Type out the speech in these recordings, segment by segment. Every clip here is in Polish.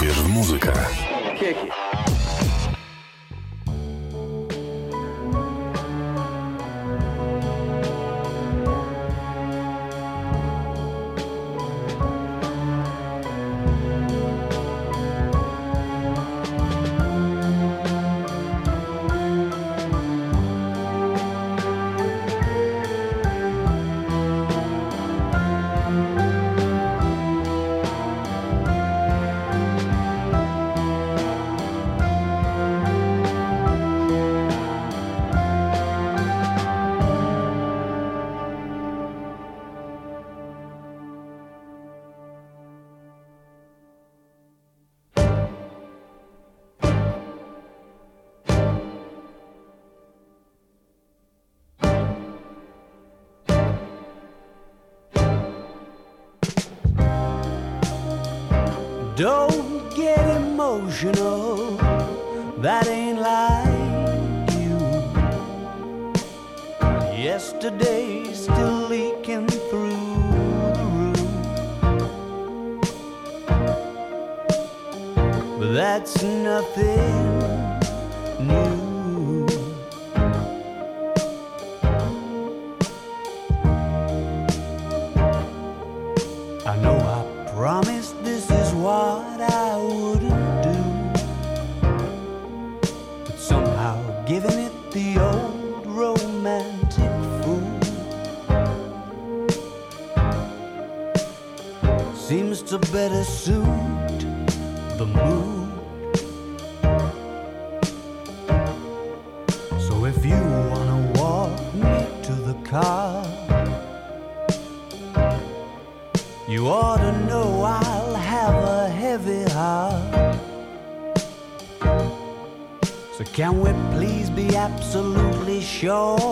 Uwierz w muzykę. Don't absolutely sure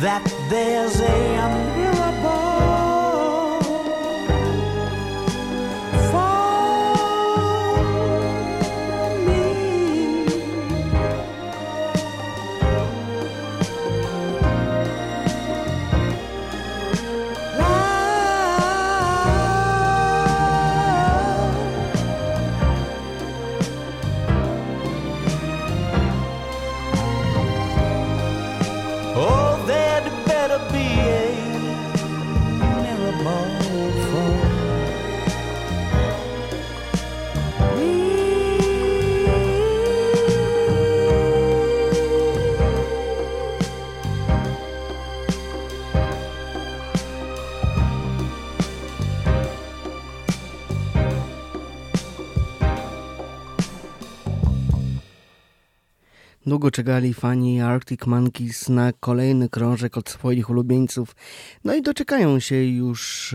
that there's a Długo czekali fani Arctic Monkeys na kolejny krążek od swoich ulubieńców. No i doczekają się już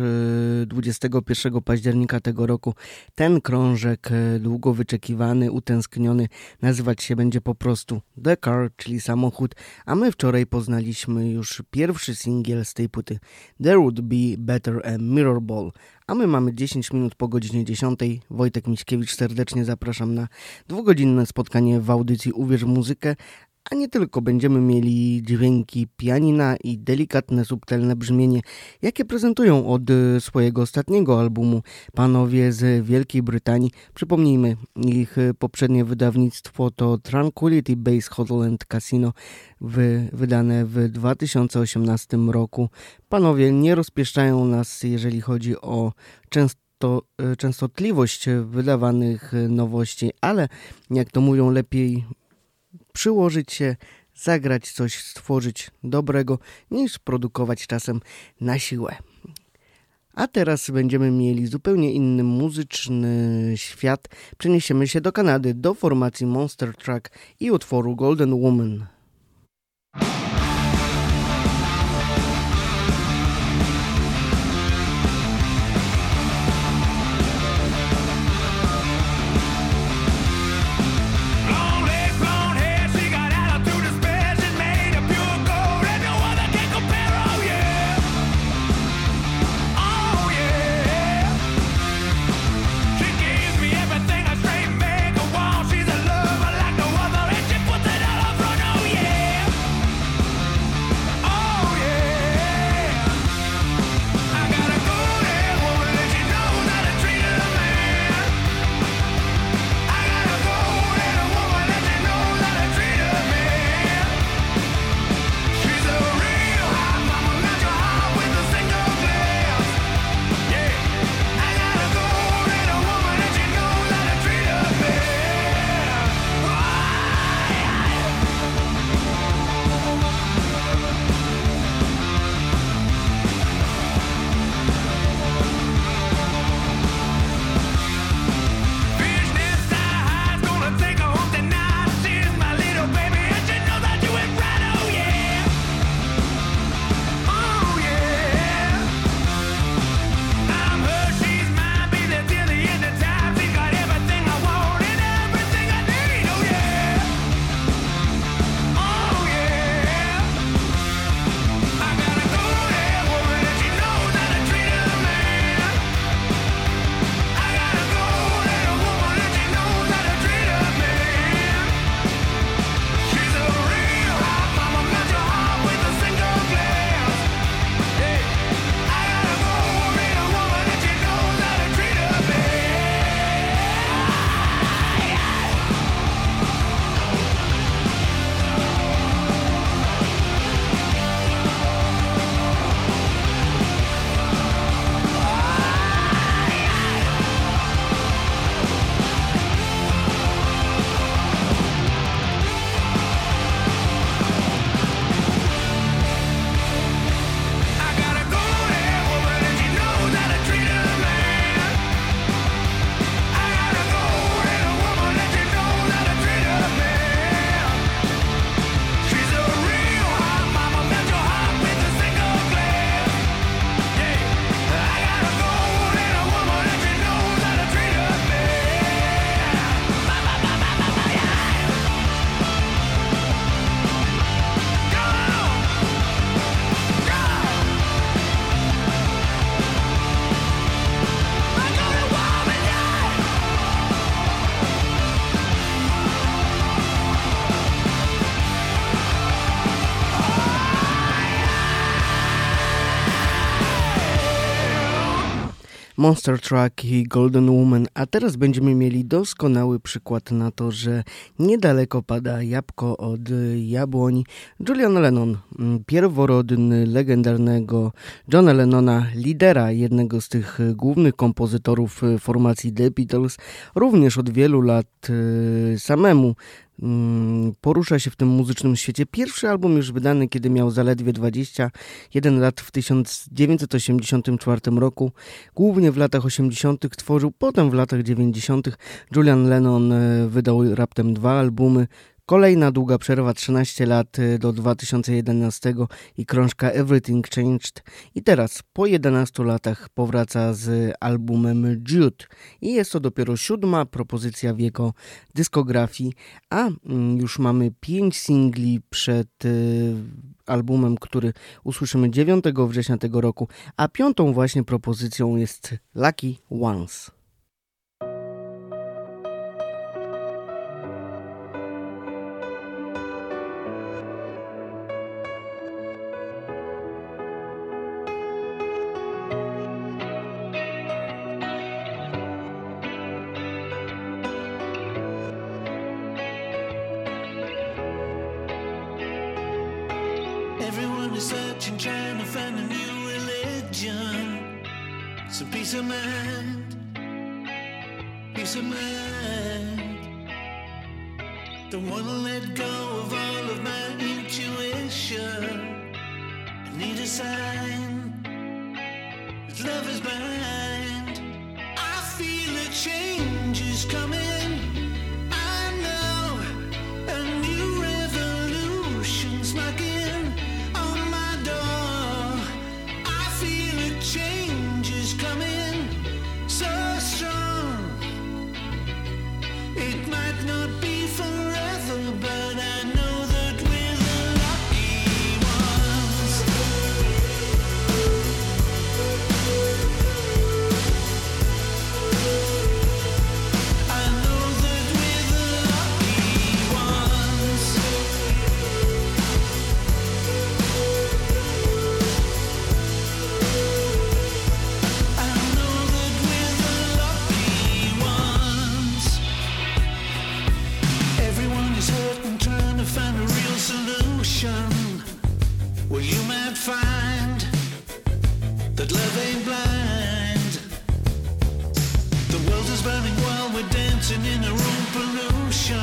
e, 21 października tego roku. Ten krążek, e, długo wyczekiwany, utęskniony, nazywać się będzie po prostu The Car, czyli samochód. A my wczoraj poznaliśmy już pierwszy singiel z tej płyty There Would Be Better a Mirror Ball. A my mamy 10 minut po godzinie 10. Wojtek Miśkiewicz serdecznie zapraszam na dwugodzinne spotkanie w audycji Uwierz w muzykę. A nie tylko będziemy mieli dźwięki pianina i delikatne, subtelne brzmienie, jakie prezentują od swojego ostatniego albumu panowie z Wielkiej Brytanii. Przypomnijmy, ich poprzednie wydawnictwo to Tranquility Base Hotel and Casino, wy, wydane w 2018 roku. Panowie nie rozpieszczają nas, jeżeli chodzi o często częstotliwość wydawanych nowości, ale jak to mówią, lepiej przyłożyć się, zagrać coś, stworzyć dobrego, niż produkować czasem na siłę. A teraz będziemy mieli zupełnie inny muzyczny świat. Przeniesiemy się do Kanady, do formacji Monster Truck i utworu Golden Woman. Monster Truck i Golden Woman, a teraz będziemy mieli doskonały przykład na to, że niedaleko pada jabłko od jabłoni. Julian Lennon, mm, pierworodny, legendarnego Johna Lennona, lidera jednego z tych głównych kompozytorów formacji The Beatles, również od wielu lat y, samemu porusza się w tym muzycznym świecie. Pierwszy album już wydany, kiedy miał zaledwie 21 lat w 1984 roku. Głównie w latach 80. tworzył, potem w latach 90. Julian Lennon e, wydał raptem dwa albumy. Kolejna długa przerwa, 13 lat y, do 2011 i krążka Everything Changed. I teraz, po 11 latach, powraca z albumem Jude. I jest to dopiero siódma propozycja w jego dyskografii, a mm, już mamy 5 singli przed y, albumem, który usłyszymy 9 września tego roku, a piątą właśnie propozycją jest Lucky Ones. Don't wanna let go of all of my intuition. I need a sign. This love is blind. I feel a change. mountain in the room pollution.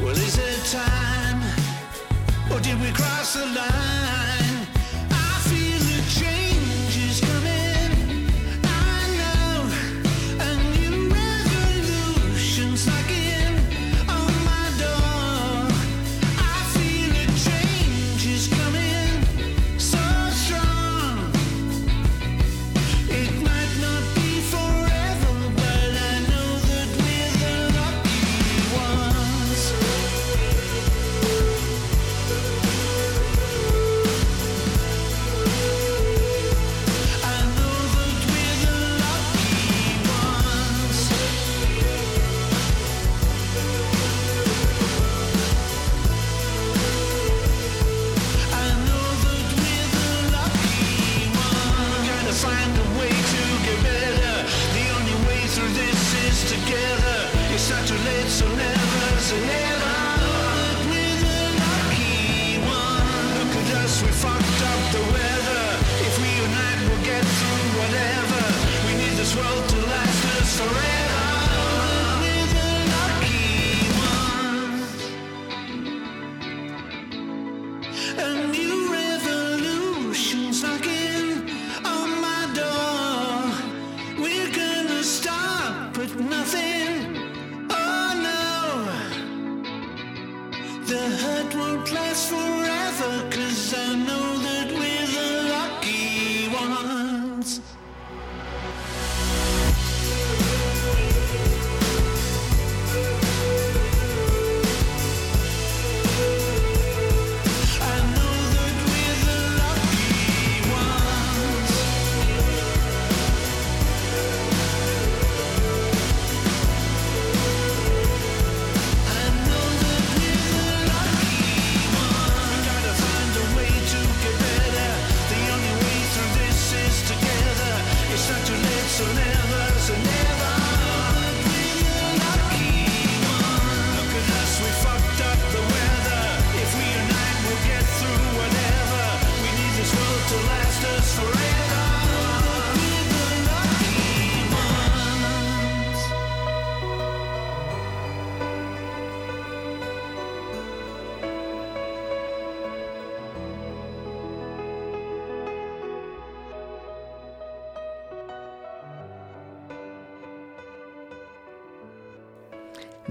Well, is it time? Or did we cross the line?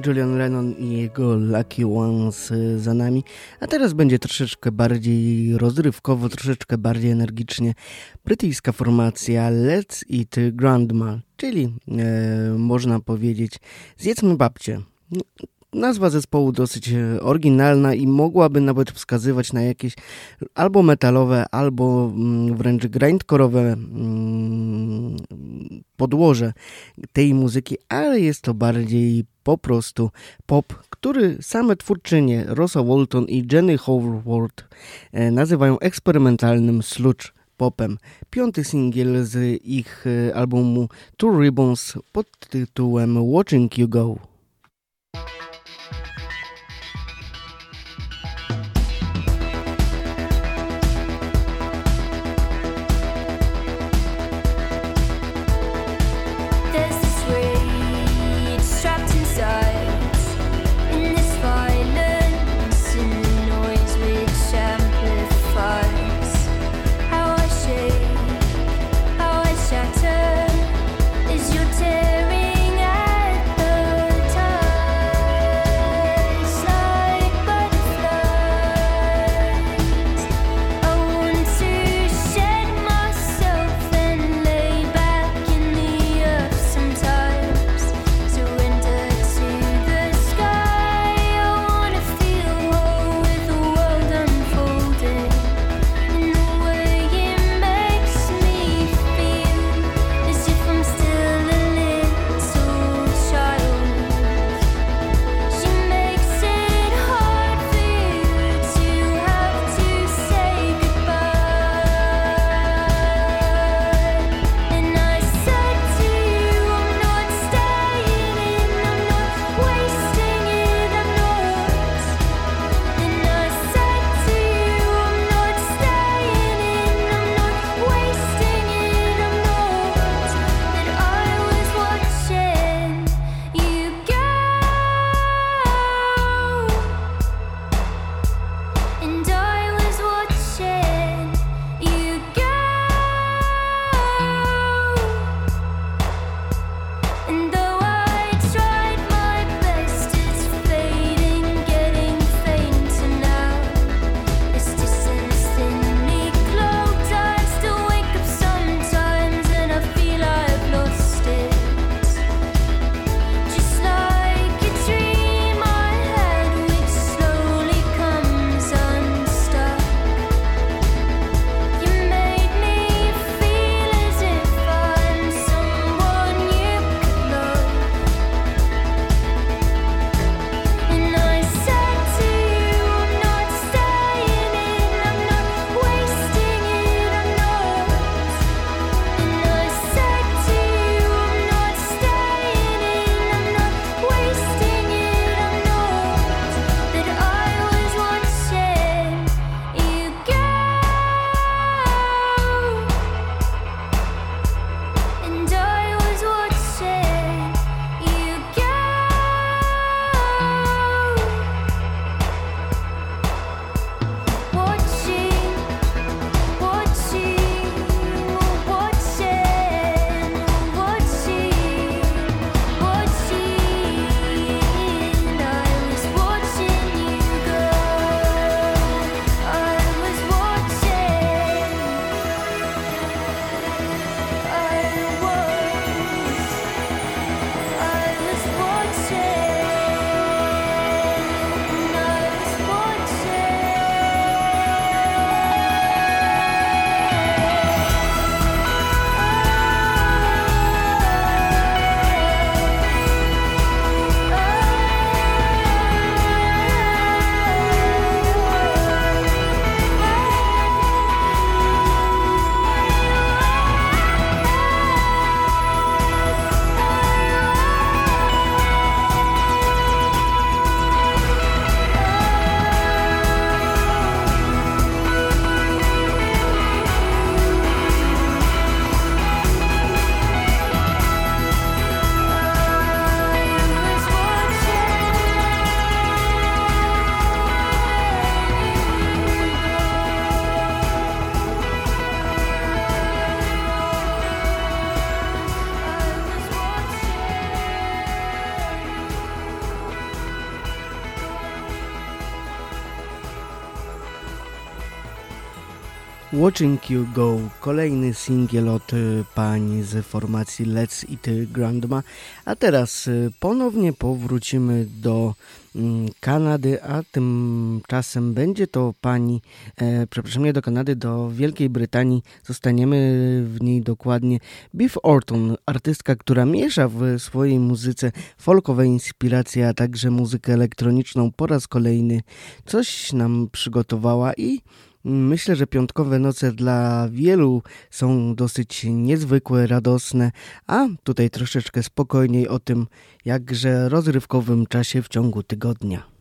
Julian Lennon i jego Lucky Ones e, za nami. A teraz będzie troszeczkę bardziej rozrywkowo, troszeczkę bardziej energicznie. Brytyjska formacja Let's Eat Grandma, czyli e, można powiedzieć zjedzmy babcię. Nazwa zespołu dosyć e, oryginalna i mogłaby nawet wskazywać na jakieś albo metalowe, albo mm, wręcz grindcore'owe mm, podłoże tej muzyki, ale jest to bardziej po prostu pop, który same twórczynie Rosa Walton i Jenny Howard e, nazywają eksperymentalnym sludge popem. Piąty singiel z ich e, albumu Two Ribbons pod tytułem Watching You Go. Watching You Go, kolejny singiel od y, pań z formacji Let's Eat Grandma, a teraz y, ponownie powrócimy do mm, Kanady, a tymczasem będzie to pani, e, przepraszam, nie do Kanady, do Wielkiej Brytanii. Zostaniemy w niej dokładnie. Biff Orton, artystka, która miesza w swojej muzyce folkowe inspiracje, a także muzykę elektroniczną. Po raz kolejny coś nam przygotowała i Myślę, że piątkowe noce dla wielu są dosyć niezwykłe, radosne, a tutaj troszeczkę spokojniej o tym jakże rozrywkowym czasie w ciągu tygodnia.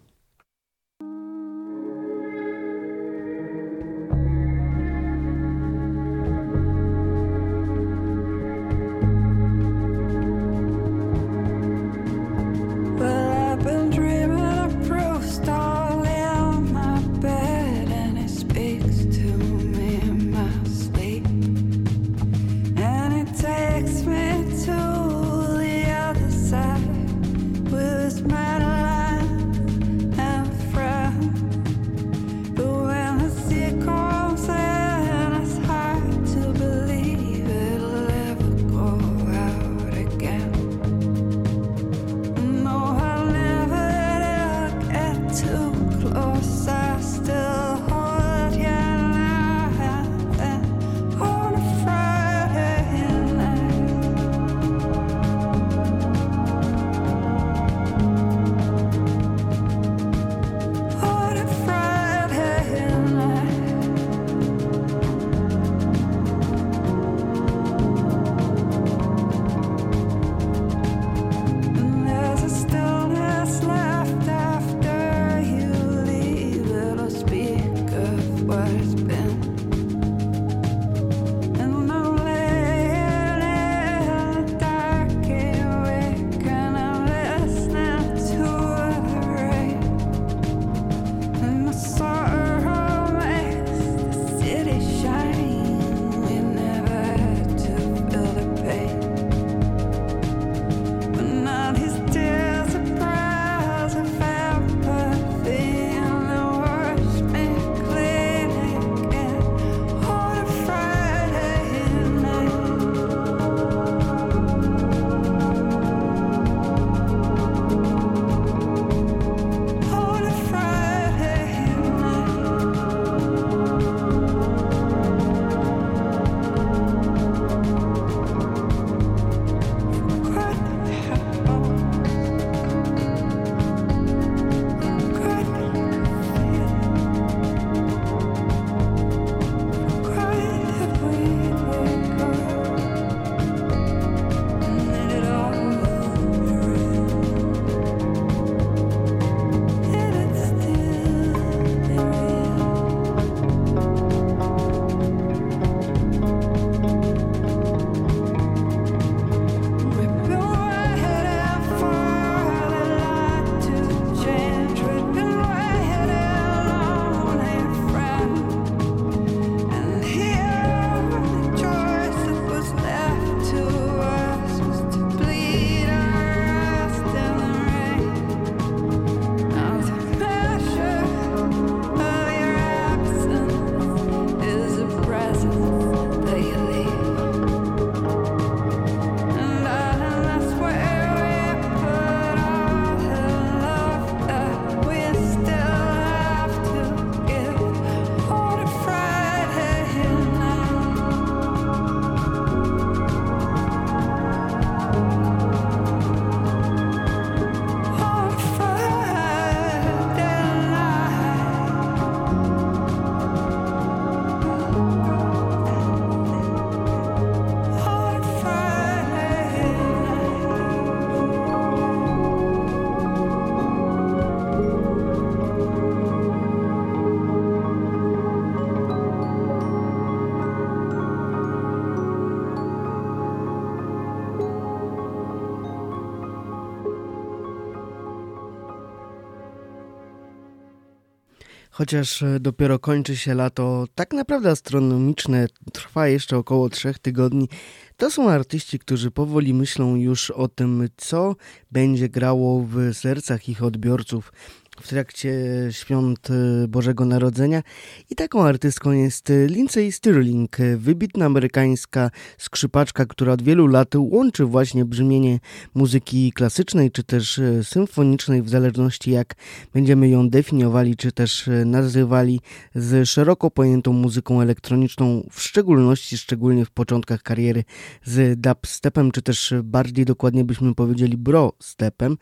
Chociaż e, dopiero kończy się lato, tak naprawdę astronomiczne trwa jeszcze około trzech tygodni. To są artyści, którzy powoli myślą już o tym, co będzie grało w sercach ich odbiorców w trakcie świąt e, Bożego Narodzenia. I taką artystką jest e, Lindsay Stirling, e, wybitna amerykańska skrzypaczka, która od wielu lat łączy właśnie brzmienie muzyki klasycznej czy też symfonicznej, w zależności jak będziemy ją definiowali czy też nazywali, z szeroko pojętą muzyką elektroniczną, w szczególności, szczególnie w początkach kariery z dubstepem, czy też bardziej dokładnie byśmy powiedzieli bro stepem.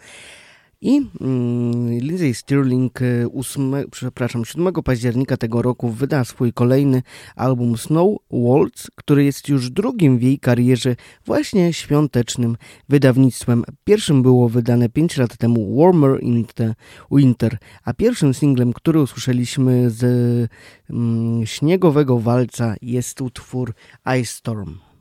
I mm, Lindsay Stirling 8, e, przepraszam, 7 października tego roku wyda swój kolejny album Snow Waltz, który jest już drugim w jej karierze właśnie świątecznym wydawnictwem. Pierwszym było wydane 5 lat temu Warmer in the Winter, a pierwszym singlem, który usłyszeliśmy z mm, śniegowego walca jest utwór Ice Storm.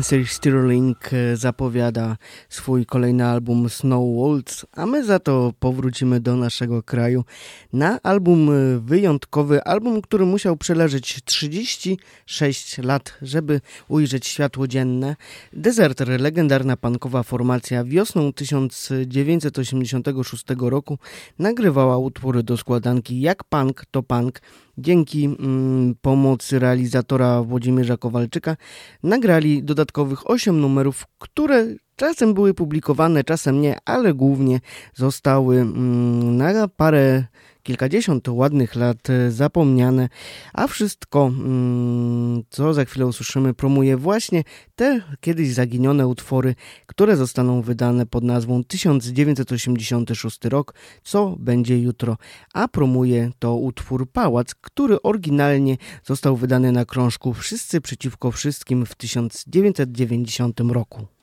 Lindsay Stirling e, zapowiada swój kolejny album Snow Waltz, a my za to powrócimy do naszego kraju na album e, wyjątkowy, album, który musiał przeleżeć 36 lat, żeby ujrzeć światło dzienne. Deserter, legendarna punkowa formacja, wiosną 1986 roku nagrywała utwory do składanki Jak Punk to Punk, dzięki mm, pomocy realizatora Włodzimierza Kowalczyka nagrali dodatkowych 8 numerów, które czasem były publikowane, czasem nie, ale głównie zostały mm, na parę kilkadziesiąt ładnych lat e, zapomniane, a wszystko, mm, co za chwilę usłyszymy, promuje właśnie te kiedyś zaginione utwory, które zostaną wydane pod nazwą 1986 rok, co będzie jutro, a promuje to utwór Pałac, który oryginalnie został wydany na krążku Wszyscy przeciwko wszystkim w 1990 roku.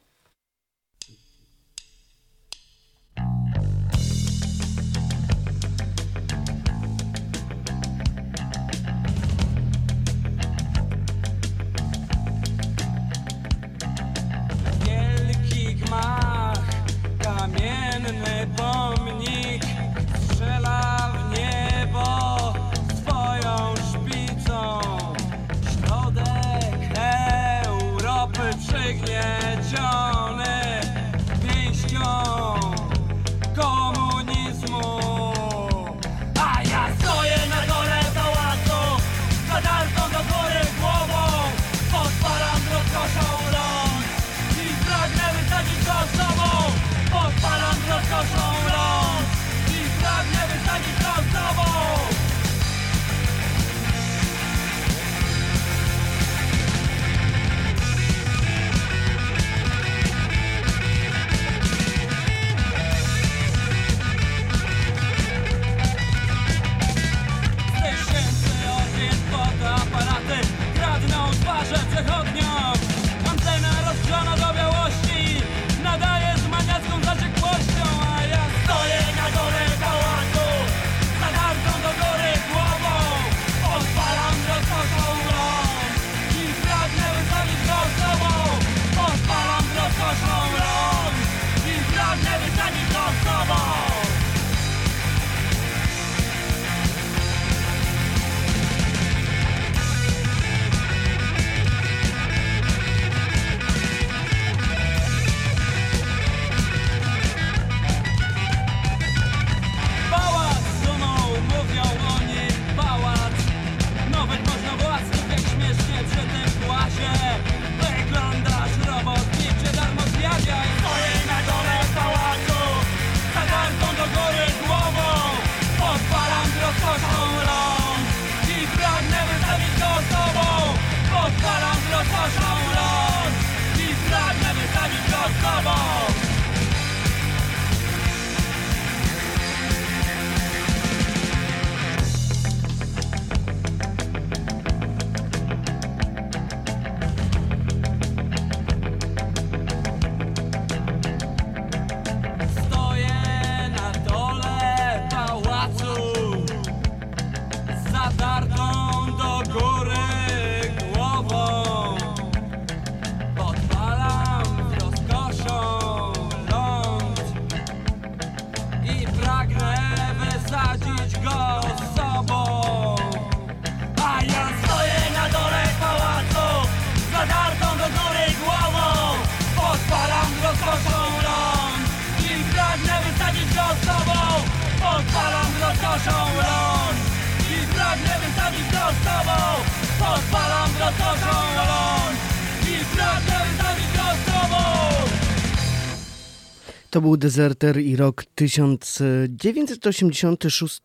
Był Deserter i rok 1986.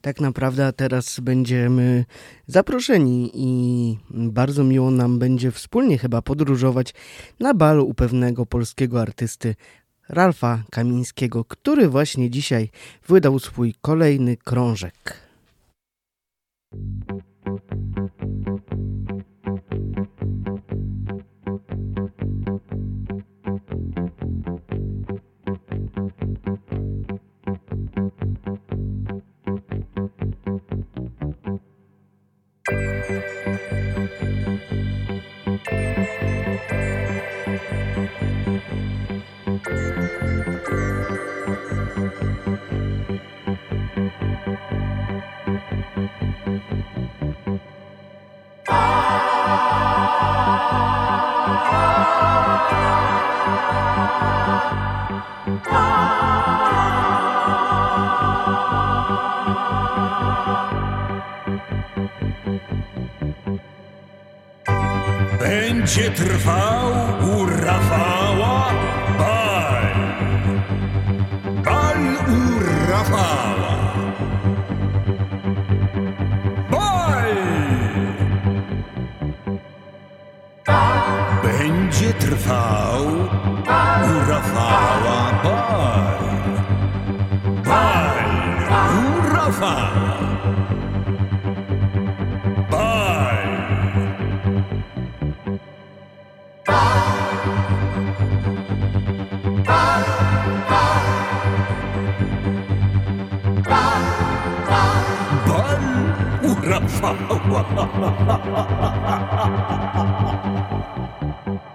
Tak naprawdę teraz będziemy zaproszeni i bardzo miło nam będzie wspólnie chyba podróżować na bal u pewnego polskiego artysty Ralfa Kamińskiego, który właśnie dzisiaj wydał swój kolejny krążek. Będzie trwał u Rafała bal. Bal u Rafała. Bal! Będzie trwał u Rafała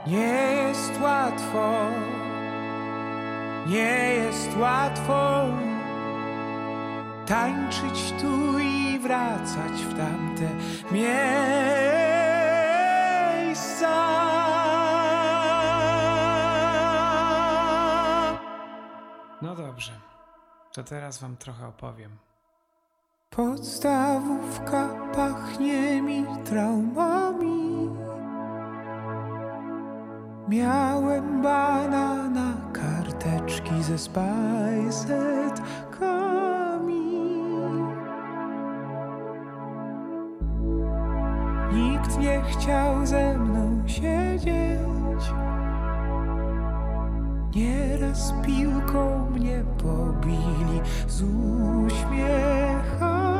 Nie jest łatwo, nie jest łatwo tańczyć tu i wracać w tamte miejsca. No dobrze, to teraz wam trochę opowiem. Podstawówka pachnie mi traumami. Miałem banana, karteczki ze spajsetkami. Nikt nie chciał ze mną siedzieć. Nieraz piłką mnie pobili z uśmiechami.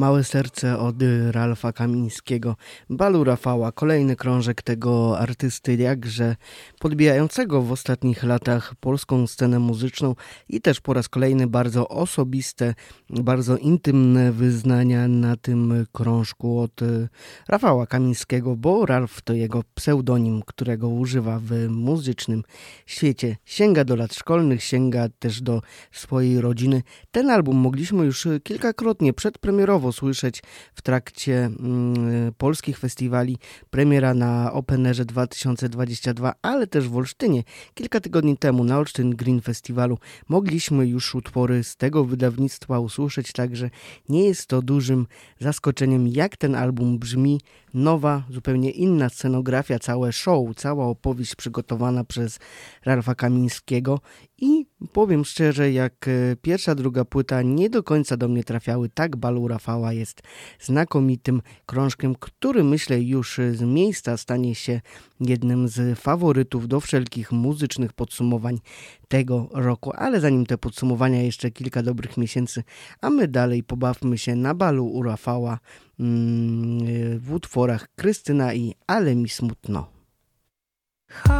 Małe serce od Ralfa Kamińskiego, balu Rafała, kolejny krążek tego artysty, jakże podbijającego w ostatnich latach polską scenę muzyczną i też po raz kolejny bardzo osobiste, bardzo intymne wyznania na tym krążku od Rafała Kamińskiego, bo Ralf to jego pseudonim, którego używa w muzycznym świecie. Sięga do lat szkolnych, sięga też do swojej rodziny. Ten album mogliśmy już kilkakrotnie przedpremierowo słyszeć w trakcie mm, polskich festiwali. Premiera na Openerze 2022, ale też w Olsztynie. Kilka tygodni temu na Olsztyn Green Festiwalu mogliśmy już utwory z tego wydawnictwa usłyszeć, także nie jest to dużym zaskoczeniem, jak ten album brzmi. Nowa, zupełnie inna scenografia, całe show, cała opowieść przygotowana przez Ralfa Kamińskiego i powiem szczerze, jak e, pierwsza, druga płyta nie do końca do mnie trafiały, tak Balu Rafała jest znakomitym krążkiem, który myślę już z miejsca stanie się jednym z faworytów do wszelkich muzycznych podsumowań tego roku. Ale zanim te podsumowania, jeszcze kilka dobrych miesięcy, a my dalej pobawmy się na Balu u Rafała mm, w utworach Krystyna i Ale mi smutno. Halina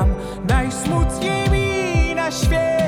mam. Najsmutniej mi na świecie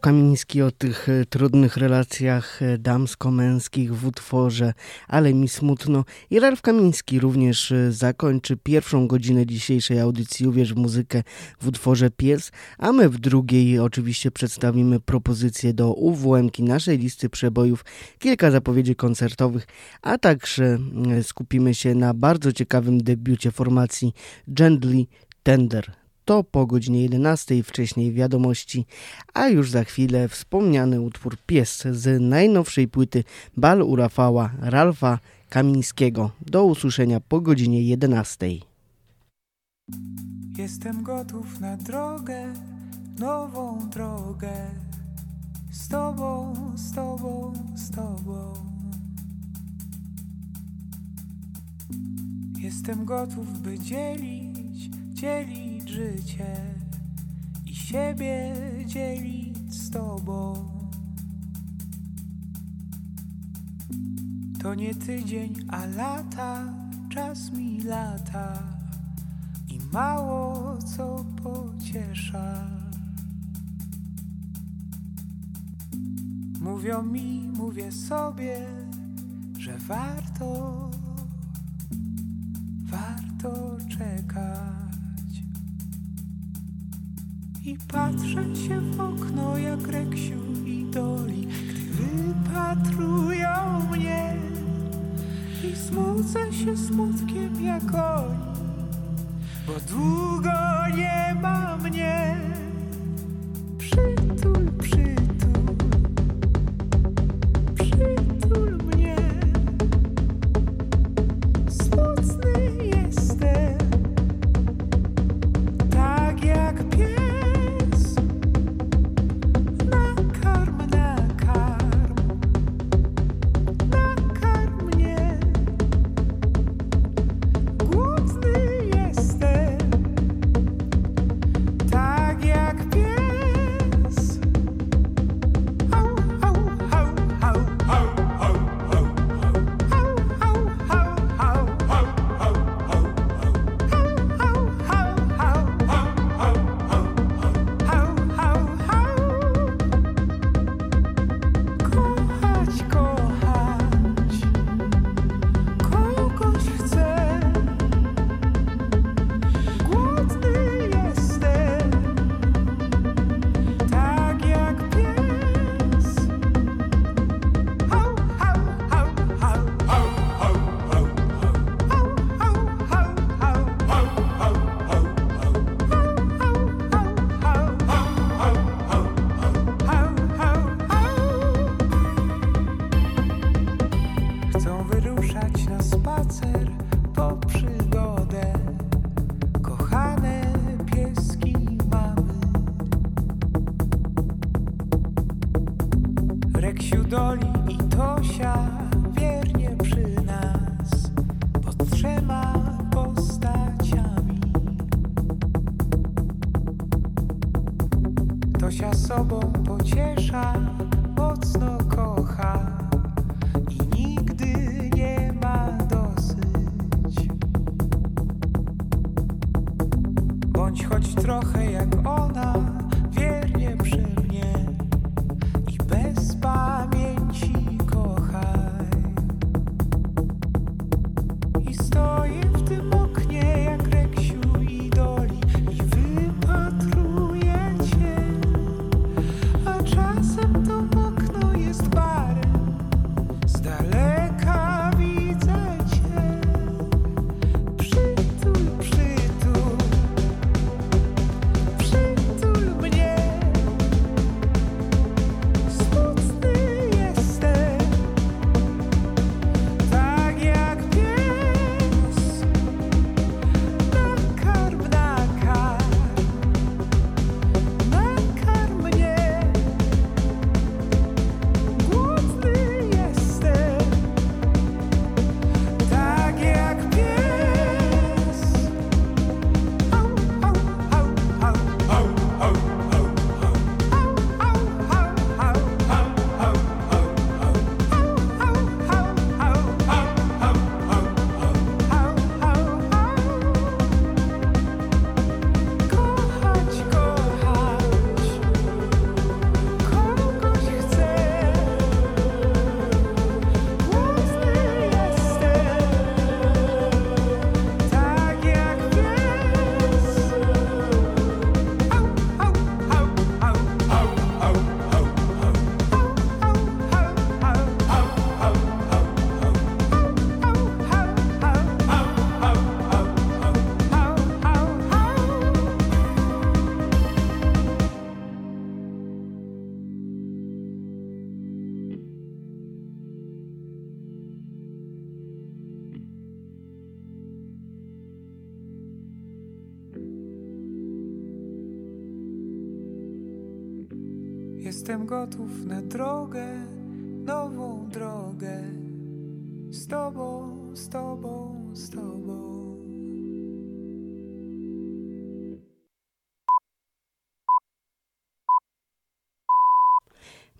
Ralf Kamiński o tych e, trudnych relacjach e, damsko-męskich w utworze Ale mi smutno. I Ralf Kamiński również e, zakończy pierwszą godzinę dzisiejszej audycji Uwierz w muzykę w utworze Pies, a my w drugiej oczywiście przedstawimy propozycje do UWM-ki naszej listy przebojów, kilka zapowiedzi koncertowych, a także skupimy się na bardzo ciekawym debiucie formacji Gently Tender. To po godzinie 11 wcześniej wiadomości, a już za chwilę wspomniany utwór Pies z najnowszej płyty Bal u Rafała Ralfa Kamińskiego. Do usłyszenia po godzinie 11. Jestem gotów na drogę, nową drogę. Z tobą, z tobą, z tobą. Jestem gotów, by dzielić, dzielić życie i siebie dzielić z tobą. To nie tydzień, a lata, czas mi lata i mało co pociesza. Mówią mi, mówię sobie, że warto, warto czekać. I patrzę się w okno jak Reksiu i Doli. Gdy wypatrują mnie I smucę się smutkiem jak oni Bo długo nie ma mnie.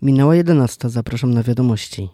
Minęła 11. Zapraszam na wiadomości.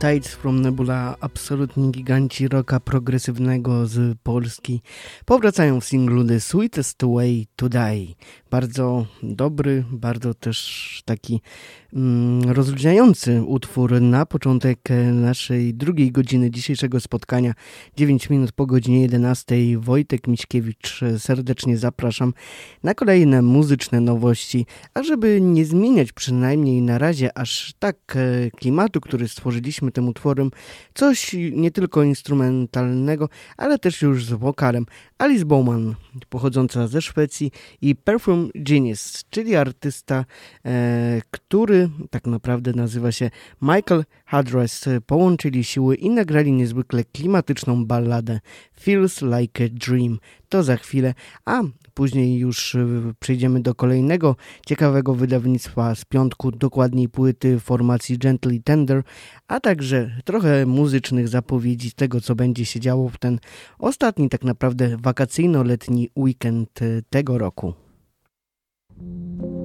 Tides from Nebula, absolutni giganci rocka progresywnego z Polski, powracają w singlu The Sweetest Way to Die. Bardzo dobry, bardzo też taki mm, rozluźniający utwór na początek naszej drugiej godziny dzisiejszego spotkania. 9 minut po godzinie 11. Wojtek Miśkiewicz, serdecznie zapraszam na kolejne muzyczne nowości, a żeby nie zmieniać przynajmniej na razie aż tak e, klimatu, który stworzyliśmy tym utworem, coś nie tylko instrumentalnego, ale też już z wokalem. Alice Bowman, pochodząca ze Szwecji i Perfume Genius, czyli artysta, e, który tak naprawdę nazywa się Michael Hardress. Połączyli siły i nagrali niezwykle klimatyczną balladę Feels Like a Dream. To za chwilę, a Później już y, przejdziemy do kolejnego ciekawego wydawnictwa z piątku, dokładniej płyty formacji Gently Tender, a także trochę muzycznych zapowiedzi tego, co będzie się działo w ten ostatni tak naprawdę wakacyjno-letni weekend y, tego roku. Thank you.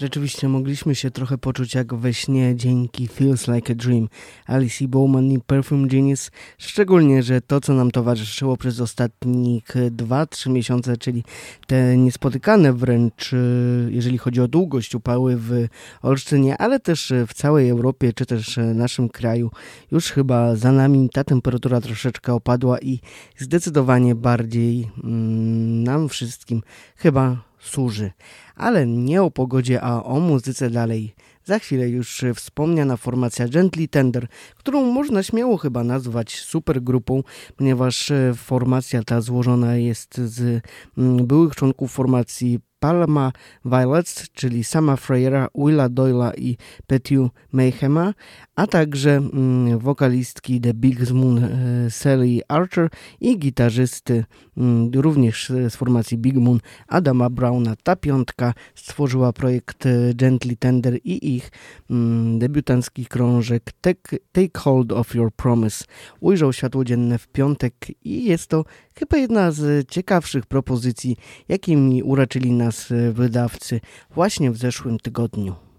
Rzeczywiście mogliśmy się trochę poczuć jak we śnie dzięki Feels Like a Dream. Alice Bowman i Perfume Genius, szczególnie, że to co nam towarzyszyło przez ostatnich 2-3 miesiące, czyli te niespotykane wręcz, jeżeli chodzi o długość upały w Olsztynie, ale też w całej Europie, czy też naszym kraju, już chyba za nami. Ta temperatura troszeczkę opadła i zdecydowanie bardziej mm, nam wszystkim chyba służy. Ale nie o pogodzie, a o muzyce dalej. Za chwilę już wspomniana formacja Gently Tender, którą można śmiało chyba nazwać supergrupą, ponieważ formacja ta złożona jest z mm, byłych członków formacji Palma Violets, czyli sama Freyera, Willa Doyla i Petiu Mayhema, a także mm, wokalistki The Big Moon e, Sally Archer i gitarzysty również z formacji Big Moon Adama Browna. Ta piątka stworzyła projekt e, Gently Tender i ich mm, debiutancki krążek Take, Take Hold of Your Promise ujrzał światło dzienne w piątek i jest to chyba jedna z ciekawszych propozycji, jakimi uraczyli nas e, wydawcy właśnie w zeszłym tygodniu.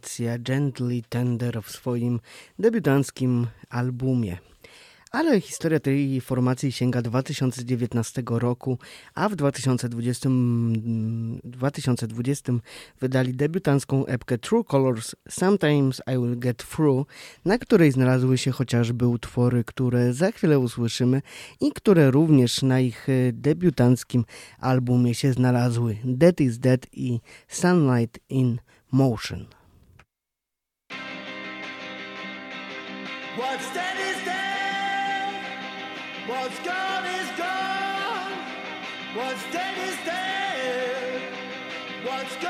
formacja Gently Tender w swoim debiutanckim albumie. Ale historia tej formacji sięga 2019 roku, a w 2020, 2020 mm, wydali debiutancką epkę True Colors Sometimes I Will Get Through, na której znalazły się chociażby utwory, które za chwilę usłyszymy i które również na ich e, debiutanckim albumie się znalazły. That is Dead i Sunlight in Motion. What's dead is dead. What's gone is gone. What's dead is dead. What's gone.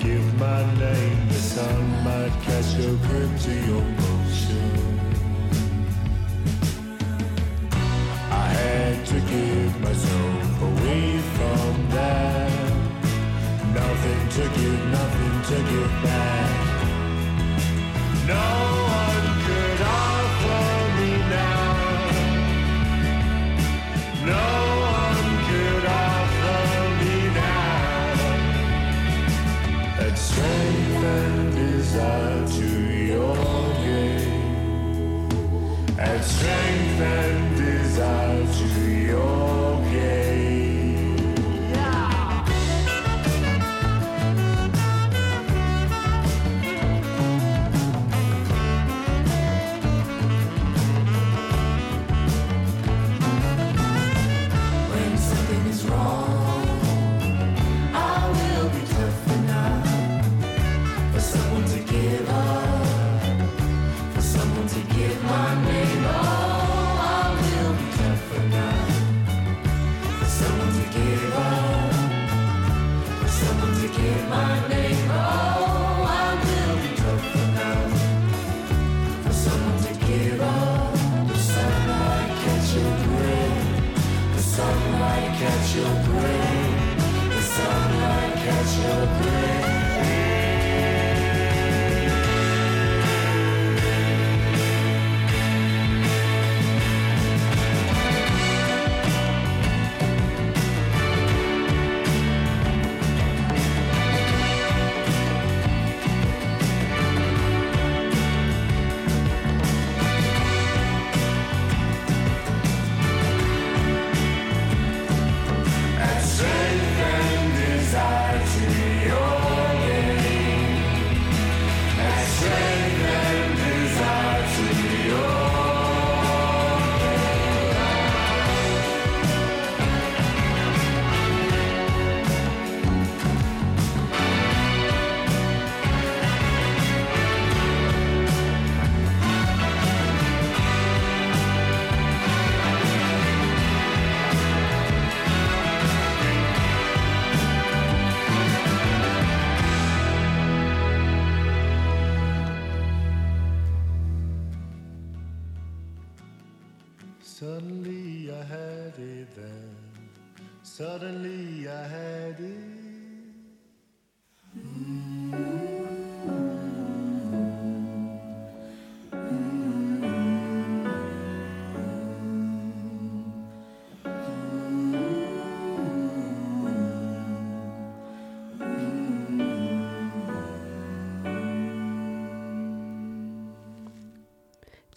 Give my name. The sun might catch your grip to your motion. I had to give myself away from that. Nothing to give, nothing to give back. No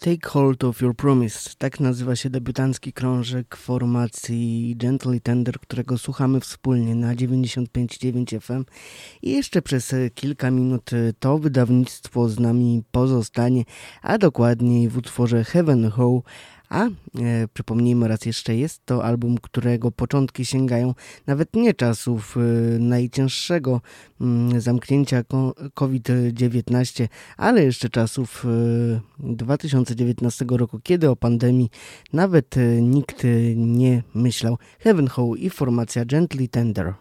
Take Hold of Your Promise. Tak nazywa się debiutancki krążek formacji Gently Tender, którego słuchamy wspólnie na 95.9 FM. I jeszcze przez e, kilka minut e, to wydawnictwo z nami pozostanie, a dokładniej w utworze Heaven Ho. A e, przypomnijmy raz jeszcze, jest to album, którego początki sięgają nawet nie czasów e, najcięższego mm, zamknięcia ko- COVID-19, ale jeszcze czasów e, 2019 roku, kiedy o pandemii nawet e, nikt e, nie myślał. Heaven Ho i formacja Gently Tender.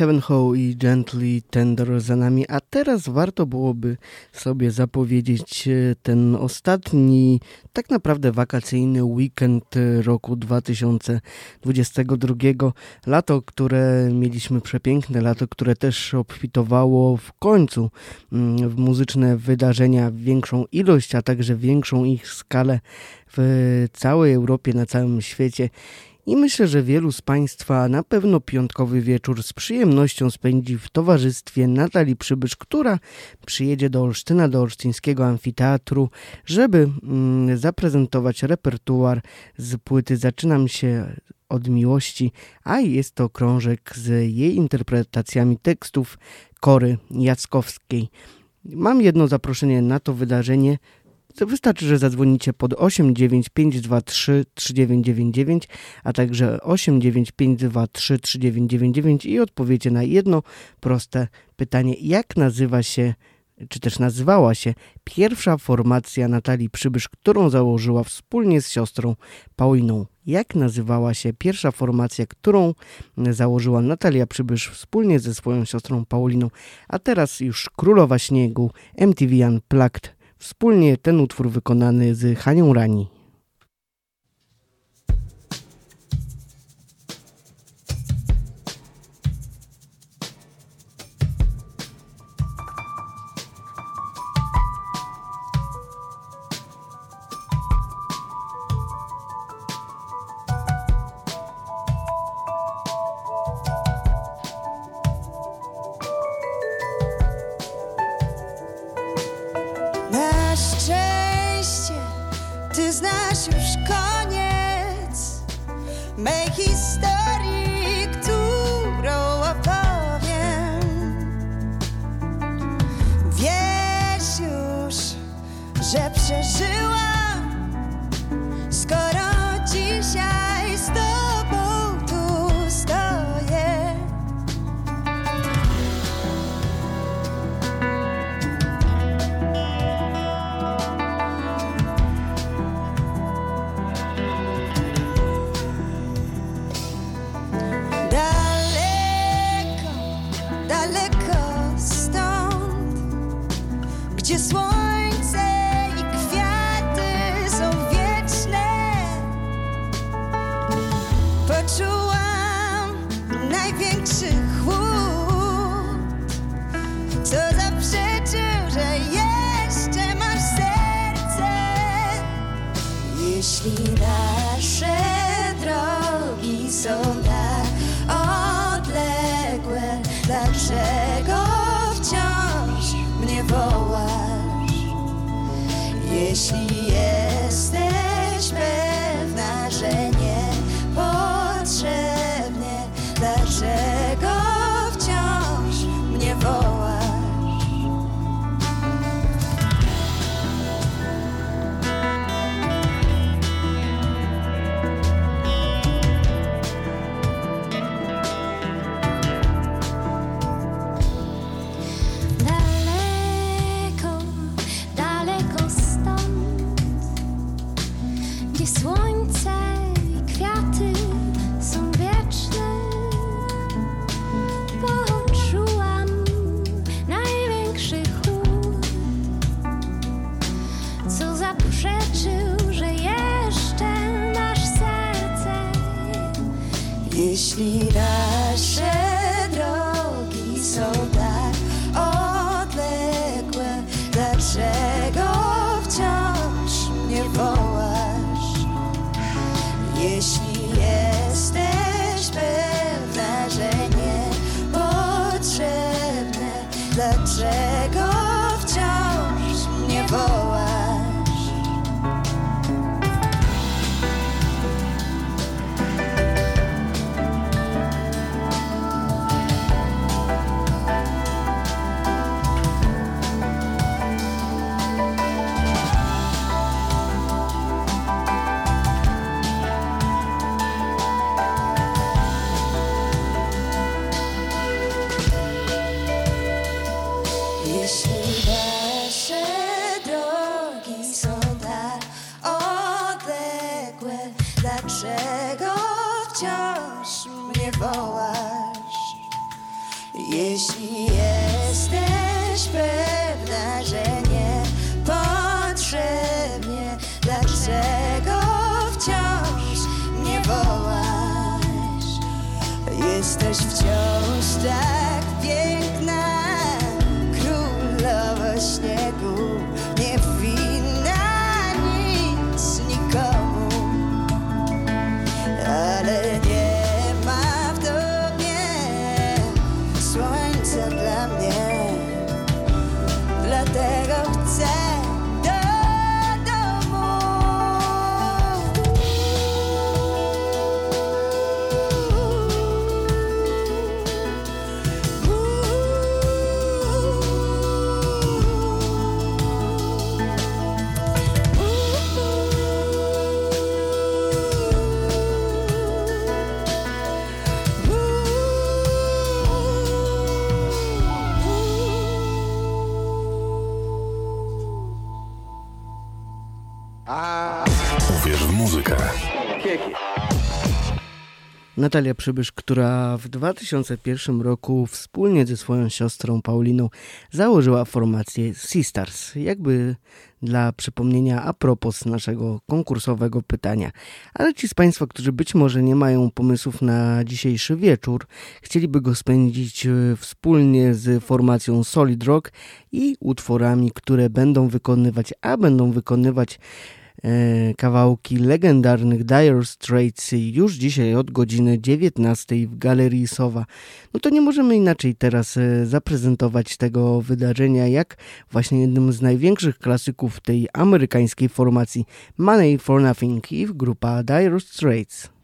Heaven Ho i Gently Tender za nami, a teraz warto byłoby sobie zapowiedzieć e, ten ostatni, tak naprawdę wakacyjny weekend roku 2022. Lato, które mieliśmy przepiękne, lato, które też obfitowało w końcu mm, w muzyczne wydarzenia, większą ilość, a także większą ich skalę w całej Europie, na całym świecie. I myślę, że wielu z Państwa na pewno piątkowy wieczór z przyjemnością spędzi w towarzystwie Natalii Przybysz, która przyjedzie do Olsztyna, do Olsztyńskiego Amfiteatru, żeby mm, zaprezentować repertuar z płyty Zaczynam się od miłości, a jest to krążek z jej interpretacjami tekstów Kory Jackowskiej. Mam jedno zaproszenie na to wydarzenie. Wystarczy, że zadzwonicie pod 89523 3999, a także 89523 3999 i odpowiecie na jedno proste pytanie. Jak nazywa się, czy też nazywała się pierwsza formacja Natalii Przybysz, którą założyła wspólnie z siostrą Pauliną? Jak nazywała się pierwsza formacja, którą założyła Natalia Przybysz wspólnie ze swoją siostrą Pauliną? A teraz już Królowa Śniegu, MTV Unplugged Wspólnie ten utwór wykonany z Hanią Rani. Natalia Przybysz, która w 2001 roku wspólnie ze swoją siostrą Pauliną założyła formację Sisters. Jakby dla przypomnienia a propos naszego konkursowego pytania. Ale ci z Państwa, którzy być może nie mają pomysłów na dzisiejszy wieczór, chcieliby go spędzić e, wspólnie z formacją Solid Rock i utworami, które będą wykonywać, a będą wykonywać E, kawałki legendarnych Dire Straits już dzisiaj od godziny 19 w Galerii Sowa. No to nie możemy inaczej teraz e, zaprezentować tego wydarzenia jak właśnie jednym z największych klasyków tej amerykańskiej formacji Money for Nothing i grupa Dire Straits.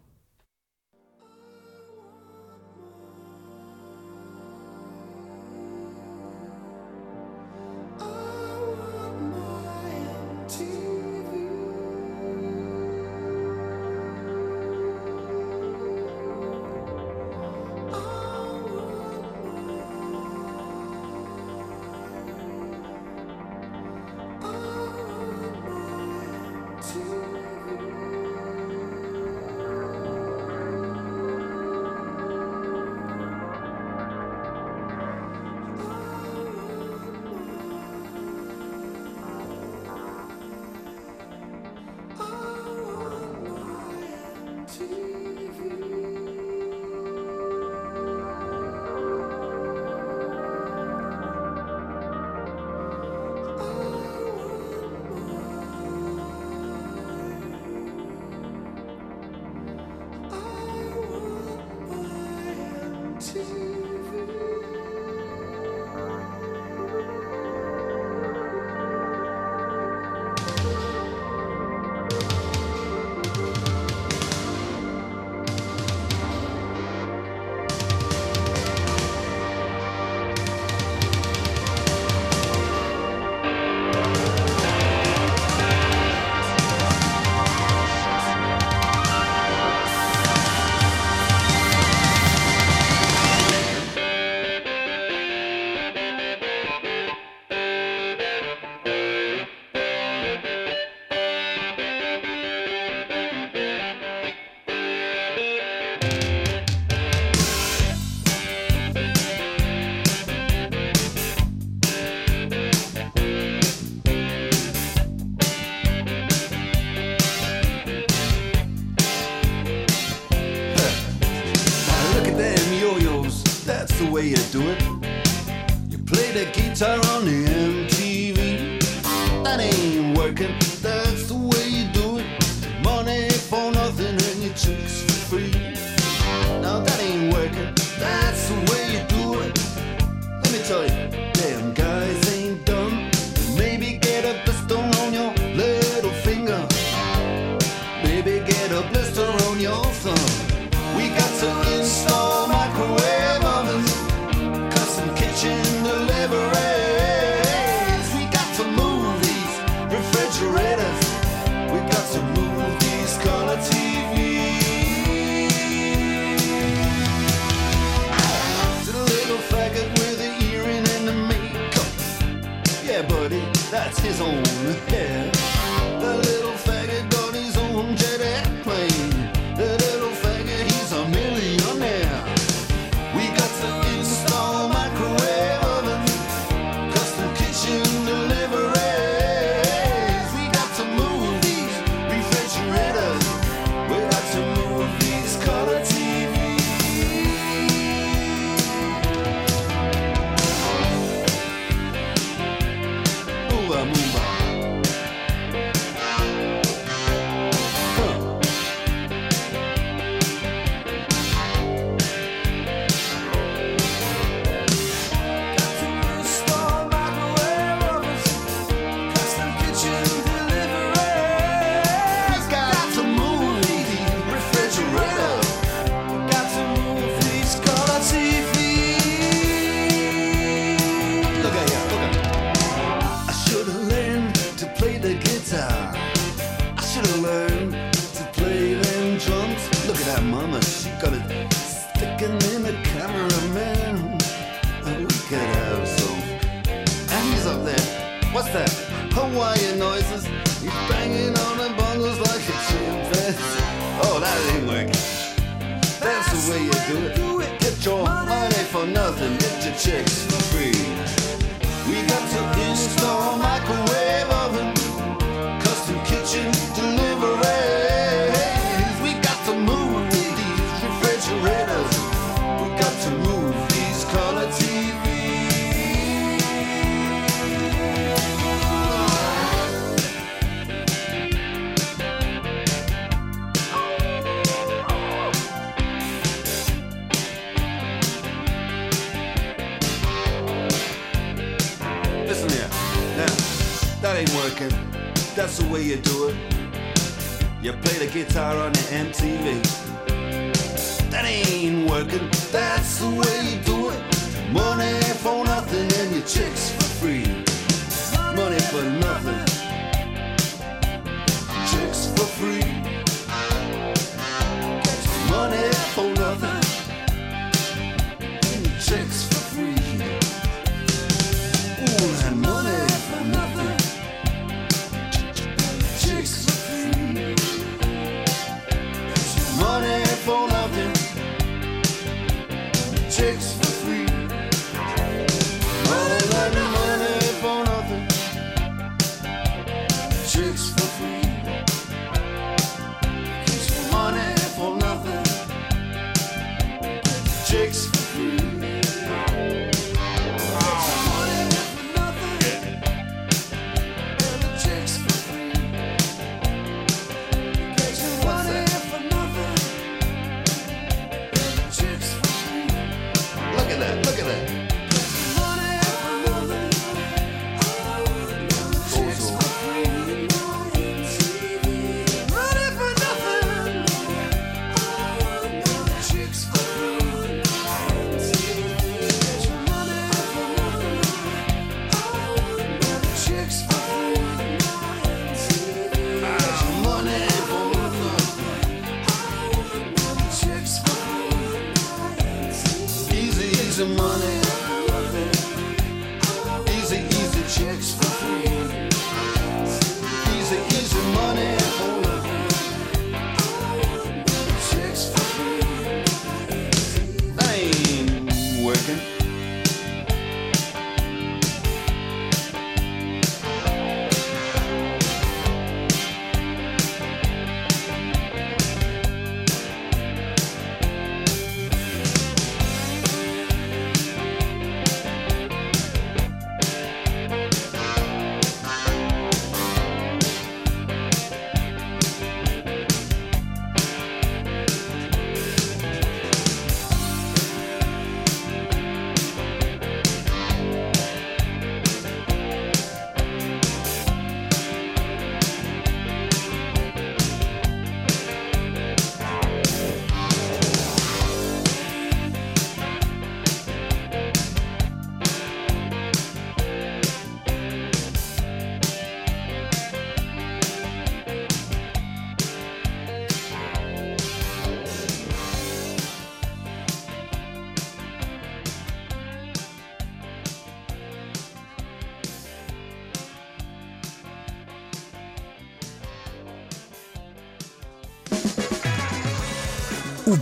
you do.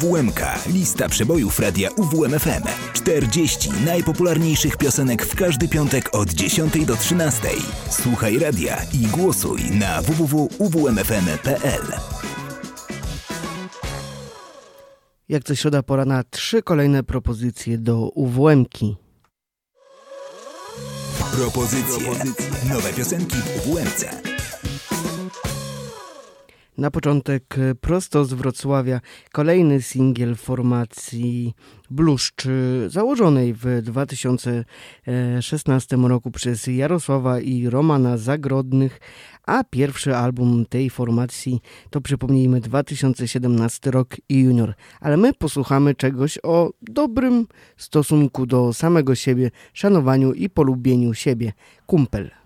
UWMK. Lista przebojów radia UWMFM. 40 najpopularniejszych piosenek w każdy piątek od 10 do 13. Słuchaj radia i głosuj na www.uwmfm.pl. Jak co środa pora na trzy kolejne propozycje do UWMki. Propozycje. Nowe piosenki w UWMce. Na początek e, prosto z Wrocławia kolejny singiel formacji Bluszcz, założonej w 2016 roku przez Jarosława i Romana Zagrodnych, a pierwszy album tej formacji to przypomnijmy 2017 rok i Junior. Ale my posłuchamy czegoś o dobrym stosunku do samego siebie, szanowaniu i polubieniu siebie. Kumpel.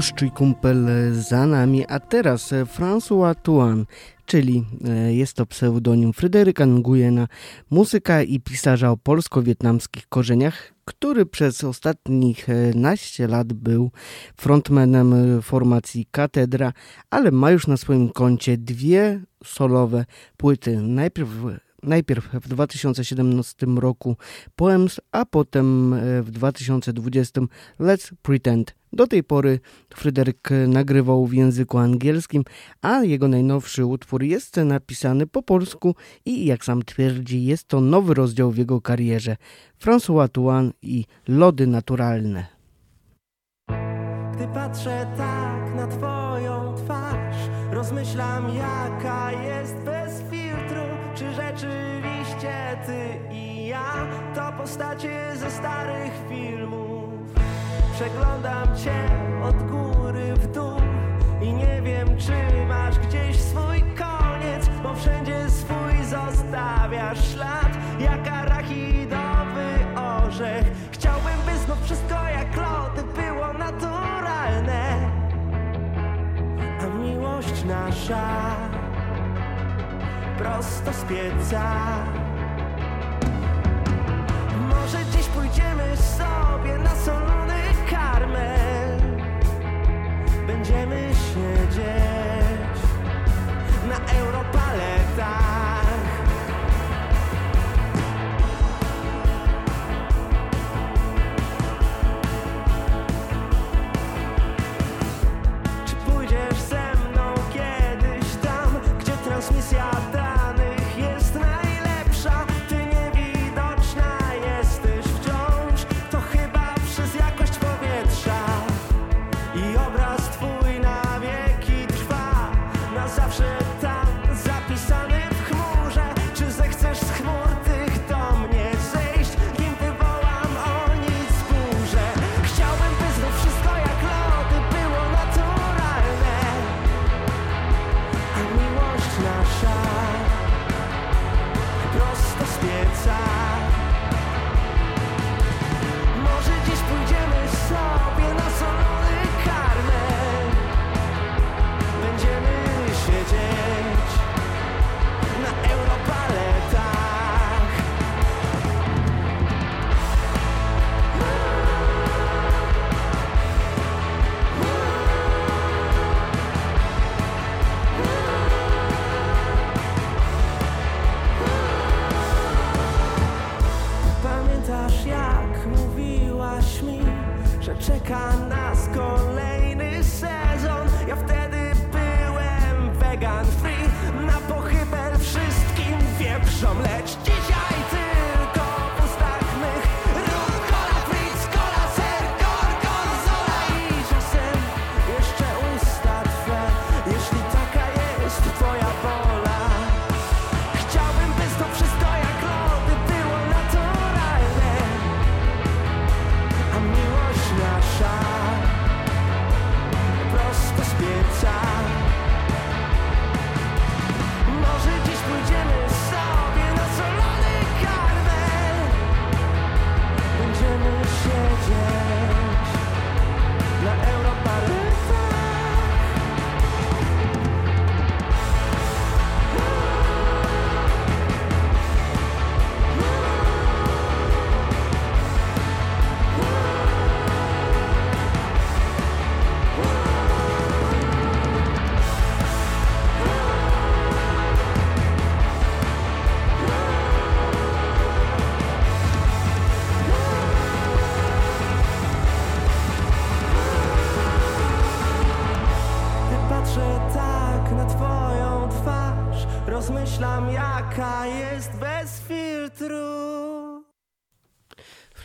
Bluszczy kumpel za nami, a teraz e, François Tuan, czyli e, jest to pseudonim Fryderyka Nguyena, muzyka i pisarza o polsko-wietnamskich korzeniach, który przez ostatnich e, naście lat był frontmanem formacji Katedra, ale ma już na swoim koncie dwie solowe płyty. Najpierw Najpierw w 2017 roku Poems, a potem w 2020 Let's Pretend. Do tej pory Fryderyk nagrywał w języku angielskim, a jego najnowszy utwór jest napisany po polsku i jak sam twierdzi, jest to nowy rozdział w jego karierze. François Tuan i Lody Naturalne. Gdy patrzę tak na twoją twarz Rozmyślam jaka jest bez filtru Czy rzeczywiście ty i ja To postacie ze starych filmów Przeglądam cię od góry w dół I nie wiem czy masz gdzieś swój koniec Bo wszędzie swój zostawiasz ślad Jak arachidowy orzech. Chciałbym by znów wszystko jak lody było naturalne A miłość nasza prosto z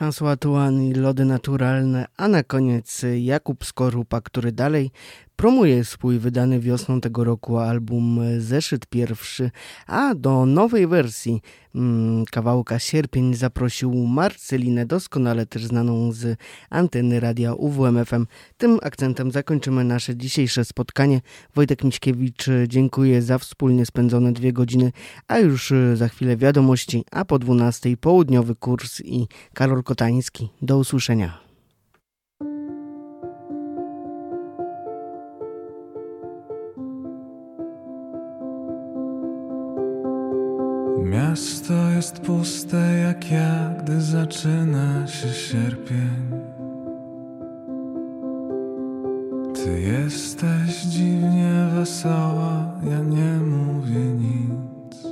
François Tuan i Lody Naturalne, a na koniec Jakub Skorupa, który dalej promuje swój wydany wiosną tego roku album Zeszyt Pierwszy, a do nowej wersji mm, kawałka Sierpień zaprosił Marcelinę, doskonale też znaną z anteny radia UWMFM. Tym akcentem zakończymy nasze dzisiejsze spotkanie. Wojtek Miśkiewicz dziękuję za wspólnie spędzone dwie godziny, a już za chwilę wiadomości, a po 12 południowy kurs i Karol Kotański. Do usłyszenia. Puste jak ja, gdy zaczyna się sierpień. Ty jesteś dziwnie wesoła, ja nie mówię nic.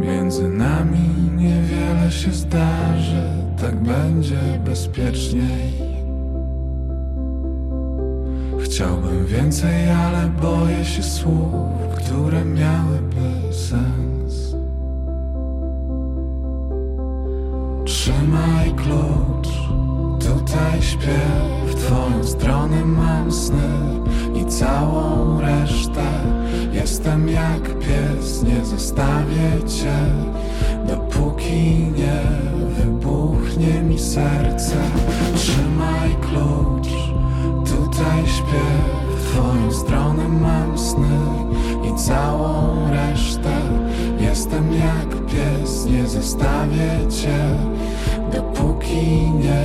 Między nami niewiele się zdarzy, tak będzie bezpieczniej. Chciałbym więcej, ale boję się słów, które miałyby sens. Trzymaj klucz, tutaj śpię, w twoją stronę mam sny i całą resztę. Jestem jak pies, nie zostawię cię, dopóki nie wybuchnie mi serce. Trzymaj klucz tutaj śpię W twoją stronę mam sny i całą resztę Jestem jak pies, nie zostawię cię Dopóki nie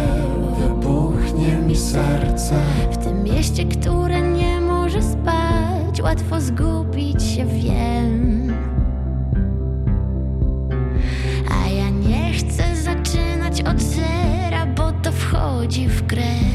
wybuchnie mi serce. W tym mieście, które nie może spać Łatwo zgubić się, wiem. A ja nie chcę zaczynać od zera Bo to wchodzi w krew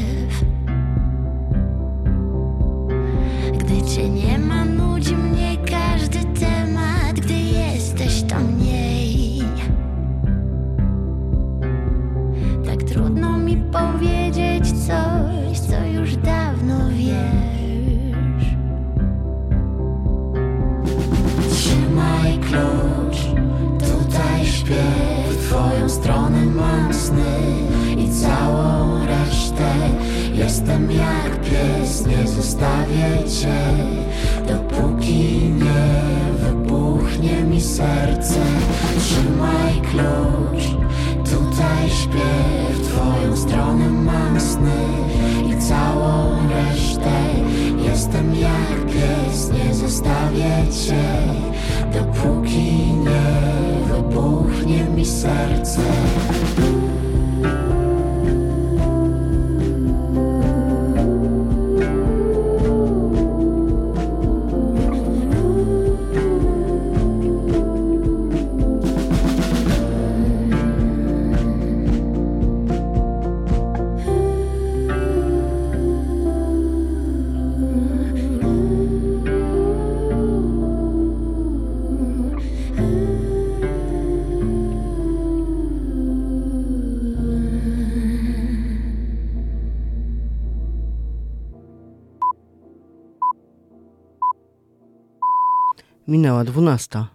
coś, co już dawno wiesz. Trzymaj klucz, tutaj śpię. W twoją stronę mam sny i całą resztę. Jestem jak pies, nie zostawię cię Dopóki nie wybuchnie mi serce. Trzymaj klucz, tutaj śpię W twoją stronę mam sny i całą resztę. Jestem jak pies, nie zostawię cię Dopóki nie wybuchnie mi serce Minęła dwunasta.